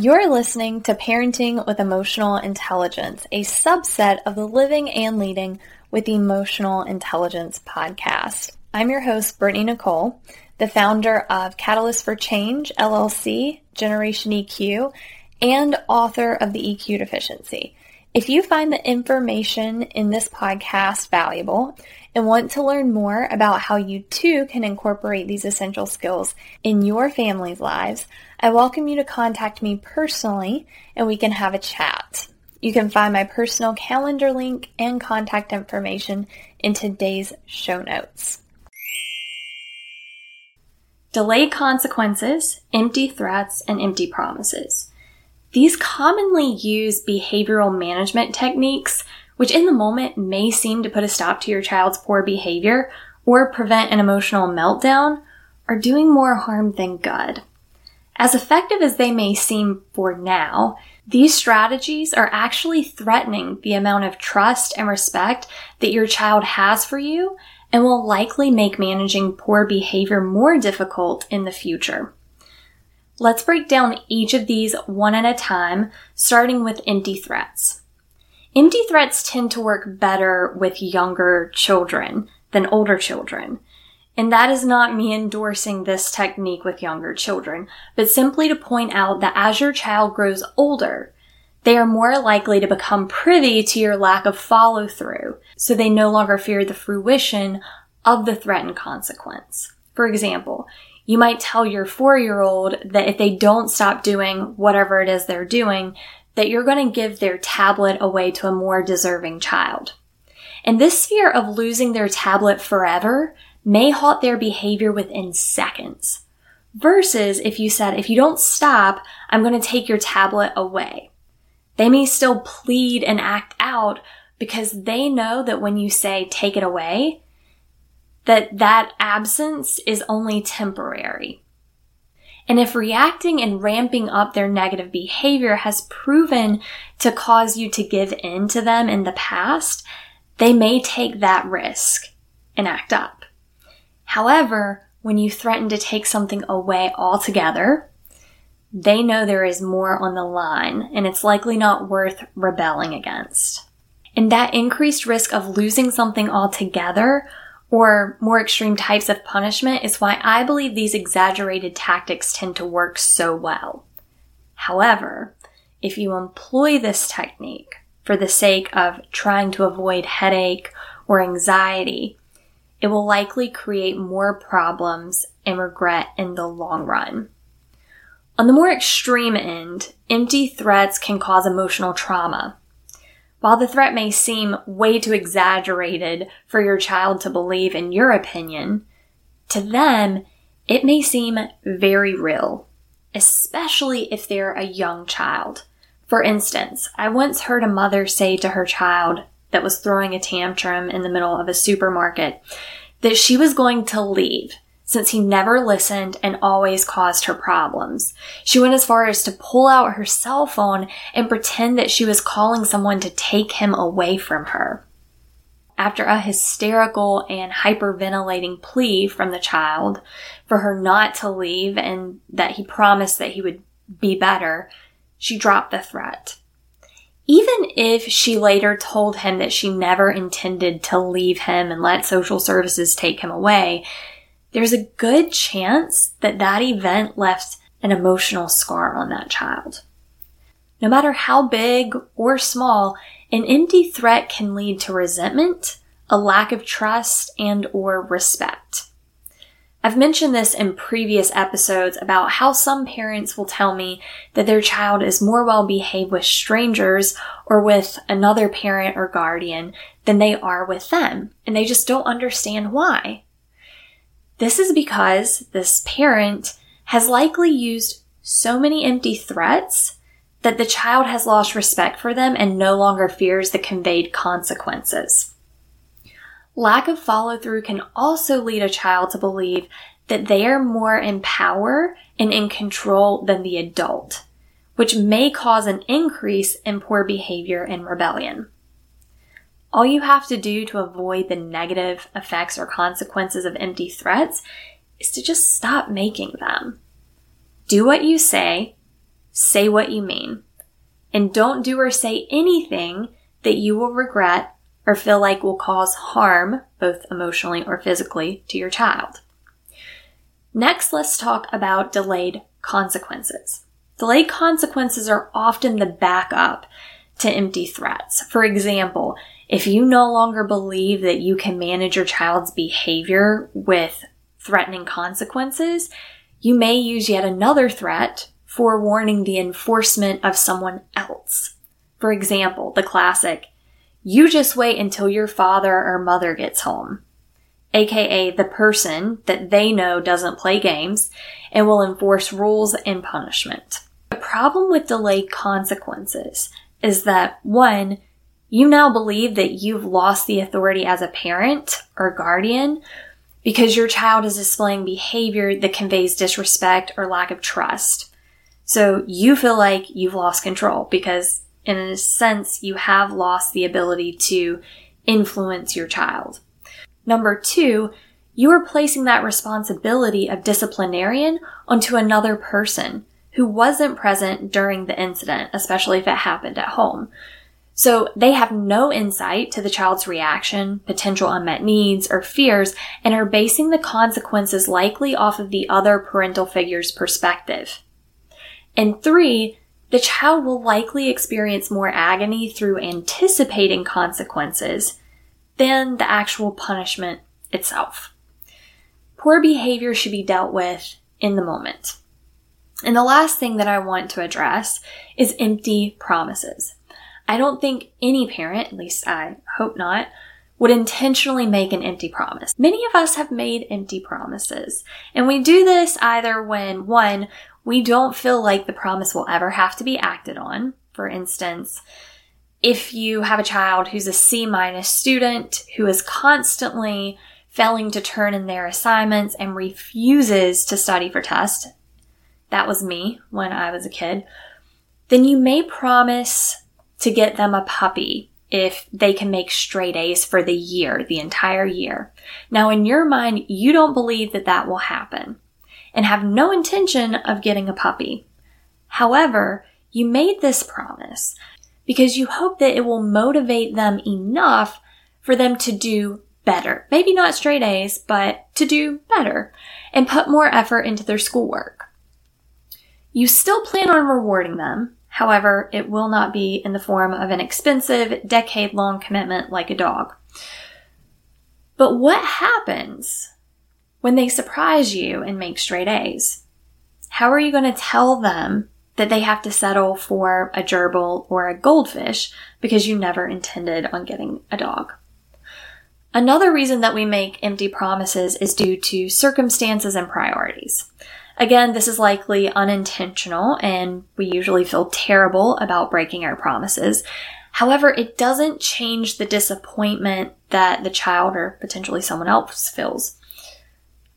You're listening to Parenting with Emotional Intelligence, a subset of the Living and Leading with Emotional Intelligence podcast. I'm your host, Brittany Nicole, the founder of Catalyst for Change, LLC, Generation EQ, and author of The EQ Deficiency. If you find the information in this podcast valuable and want to learn more about how you too can incorporate these essential skills in your family's lives, I welcome you to contact me personally and we can have a chat. You can find my personal calendar link and contact information in today's show notes. Delayed consequences, empty threats, and empty promises. These commonly use behavioral management techniques, which in the moment may seem to put a stop to your child's poor behavior or prevent an emotional meltdown, are doing more harm than good. As effective as they may seem for now, these strategies are actually threatening the amount of trust and respect that your child has for you and will likely make managing poor behavior more difficult in the future. Let's break down each of these one at a time, starting with empty threats. Empty threats tend to work better with younger children than older children. And that is not me endorsing this technique with younger children, but simply to point out that as your child grows older, they are more likely to become privy to your lack of follow through, so they no longer fear the fruition of the threatened consequence. For example, you might tell your four year old that if they don't stop doing whatever it is they're doing, that you're going to give their tablet away to a more deserving child. And this fear of losing their tablet forever may halt their behavior within seconds. Versus if you said, if you don't stop, I'm going to take your tablet away. They may still plead and act out because they know that when you say take it away, that that absence is only temporary. And if reacting and ramping up their negative behavior has proven to cause you to give in to them in the past, they may take that risk and act up. However, when you threaten to take something away altogether, they know there is more on the line and it's likely not worth rebelling against. And that increased risk of losing something altogether or more extreme types of punishment is why I believe these exaggerated tactics tend to work so well. However, if you employ this technique for the sake of trying to avoid headache or anxiety, it will likely create more problems and regret in the long run. On the more extreme end, empty threats can cause emotional trauma. While the threat may seem way too exaggerated for your child to believe in your opinion, to them, it may seem very real, especially if they're a young child. For instance, I once heard a mother say to her child that was throwing a tantrum in the middle of a supermarket that she was going to leave since he never listened and always caused her problems. She went as far as to pull out her cell phone and pretend that she was calling someone to take him away from her. After a hysterical and hyperventilating plea from the child for her not to leave and that he promised that he would be better, she dropped the threat. Even if she later told him that she never intended to leave him and let social services take him away, there's a good chance that that event left an emotional scar on that child. No matter how big or small, an empty threat can lead to resentment, a lack of trust, and or respect. I've mentioned this in previous episodes about how some parents will tell me that their child is more well behaved with strangers or with another parent or guardian than they are with them, and they just don't understand why. This is because this parent has likely used so many empty threats that the child has lost respect for them and no longer fears the conveyed consequences. Lack of follow through can also lead a child to believe that they are more in power and in control than the adult, which may cause an increase in poor behavior and rebellion. All you have to do to avoid the negative effects or consequences of empty threats is to just stop making them. Do what you say, say what you mean. And don't do or say anything that you will regret or feel like will cause harm, both emotionally or physically, to your child. Next, let's talk about delayed consequences. Delayed consequences are often the backup to empty threats. For example, if you no longer believe that you can manage your child's behavior with threatening consequences, you may use yet another threat forewarning the enforcement of someone else. For example, the classic, you just wait until your father or mother gets home. AKA the person that they know doesn't play games and will enforce rules and punishment. The problem with delayed consequences is that one, you now believe that you've lost the authority as a parent or guardian because your child is displaying behavior that conveys disrespect or lack of trust. So you feel like you've lost control because in a sense you have lost the ability to influence your child. Number two, you are placing that responsibility of disciplinarian onto another person who wasn't present during the incident, especially if it happened at home. So they have no insight to the child's reaction, potential unmet needs, or fears, and are basing the consequences likely off of the other parental figure's perspective. And three, the child will likely experience more agony through anticipating consequences than the actual punishment itself. Poor behavior should be dealt with in the moment. And the last thing that I want to address is empty promises. I don't think any parent, at least I hope not, would intentionally make an empty promise. Many of us have made empty promises, and we do this either when, one, we don't feel like the promise will ever have to be acted on. For instance, if you have a child who's a C minus student who is constantly failing to turn in their assignments and refuses to study for tests, that was me when I was a kid, then you may promise to get them a puppy if they can make straight A's for the year, the entire year. Now, in your mind, you don't believe that that will happen and have no intention of getting a puppy. However, you made this promise because you hope that it will motivate them enough for them to do better. Maybe not straight A's, but to do better and put more effort into their schoolwork. You still plan on rewarding them. However, it will not be in the form of an expensive, decade long commitment like a dog. But what happens when they surprise you and make straight A's? How are you going to tell them that they have to settle for a gerbil or a goldfish because you never intended on getting a dog? Another reason that we make empty promises is due to circumstances and priorities. Again, this is likely unintentional and we usually feel terrible about breaking our promises. However, it doesn't change the disappointment that the child or potentially someone else feels.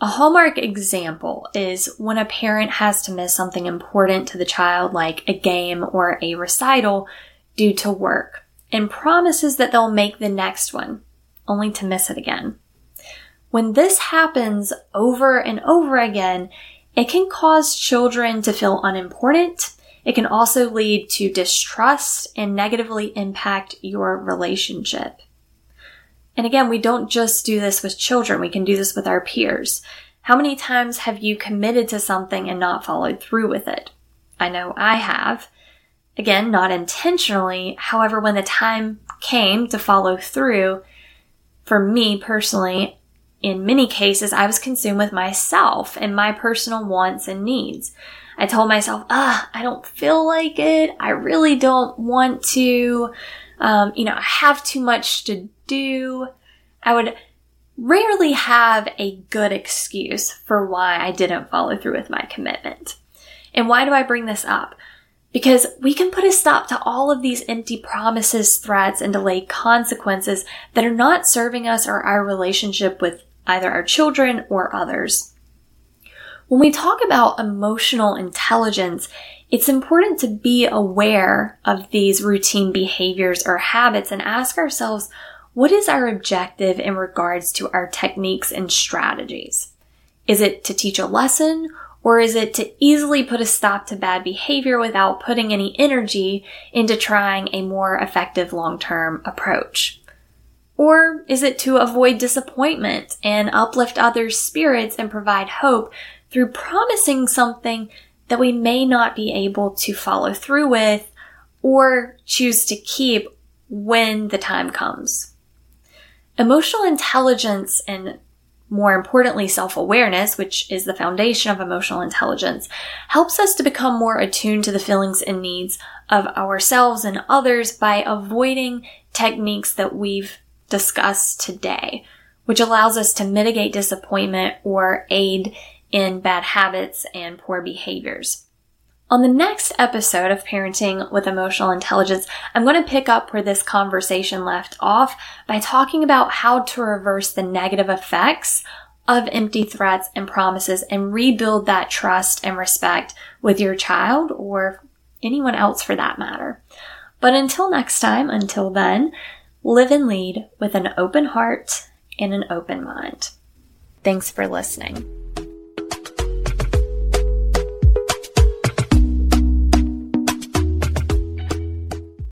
A hallmark example is when a parent has to miss something important to the child, like a game or a recital, due to work, and promises that they'll make the next one, only to miss it again. When this happens over and over again, it can cause children to feel unimportant. It can also lead to distrust and negatively impact your relationship. And again, we don't just do this with children. We can do this with our peers. How many times have you committed to something and not followed through with it? I know I have. Again, not intentionally. However, when the time came to follow through, for me personally, in many cases, I was consumed with myself and my personal wants and needs. I told myself, ah, I don't feel like it. I really don't want to. Um, you know, I have too much to do. I would rarely have a good excuse for why I didn't follow through with my commitment. And why do I bring this up? Because we can put a stop to all of these empty promises, threats, and delayed consequences that are not serving us or our relationship with either our children or others. When we talk about emotional intelligence, it's important to be aware of these routine behaviors or habits and ask ourselves, what is our objective in regards to our techniques and strategies? Is it to teach a lesson Or is it to easily put a stop to bad behavior without putting any energy into trying a more effective long-term approach? Or is it to avoid disappointment and uplift others' spirits and provide hope through promising something that we may not be able to follow through with or choose to keep when the time comes? Emotional intelligence and more importantly, self-awareness, which is the foundation of emotional intelligence, helps us to become more attuned to the feelings and needs of ourselves and others by avoiding techniques that we've discussed today, which allows us to mitigate disappointment or aid in bad habits and poor behaviors. On the next episode of Parenting with Emotional Intelligence, I'm going to pick up where this conversation left off by talking about how to reverse the negative effects of empty threats and promises and rebuild that trust and respect with your child or anyone else for that matter. But until next time, until then, live and lead with an open heart and an open mind. Thanks for listening.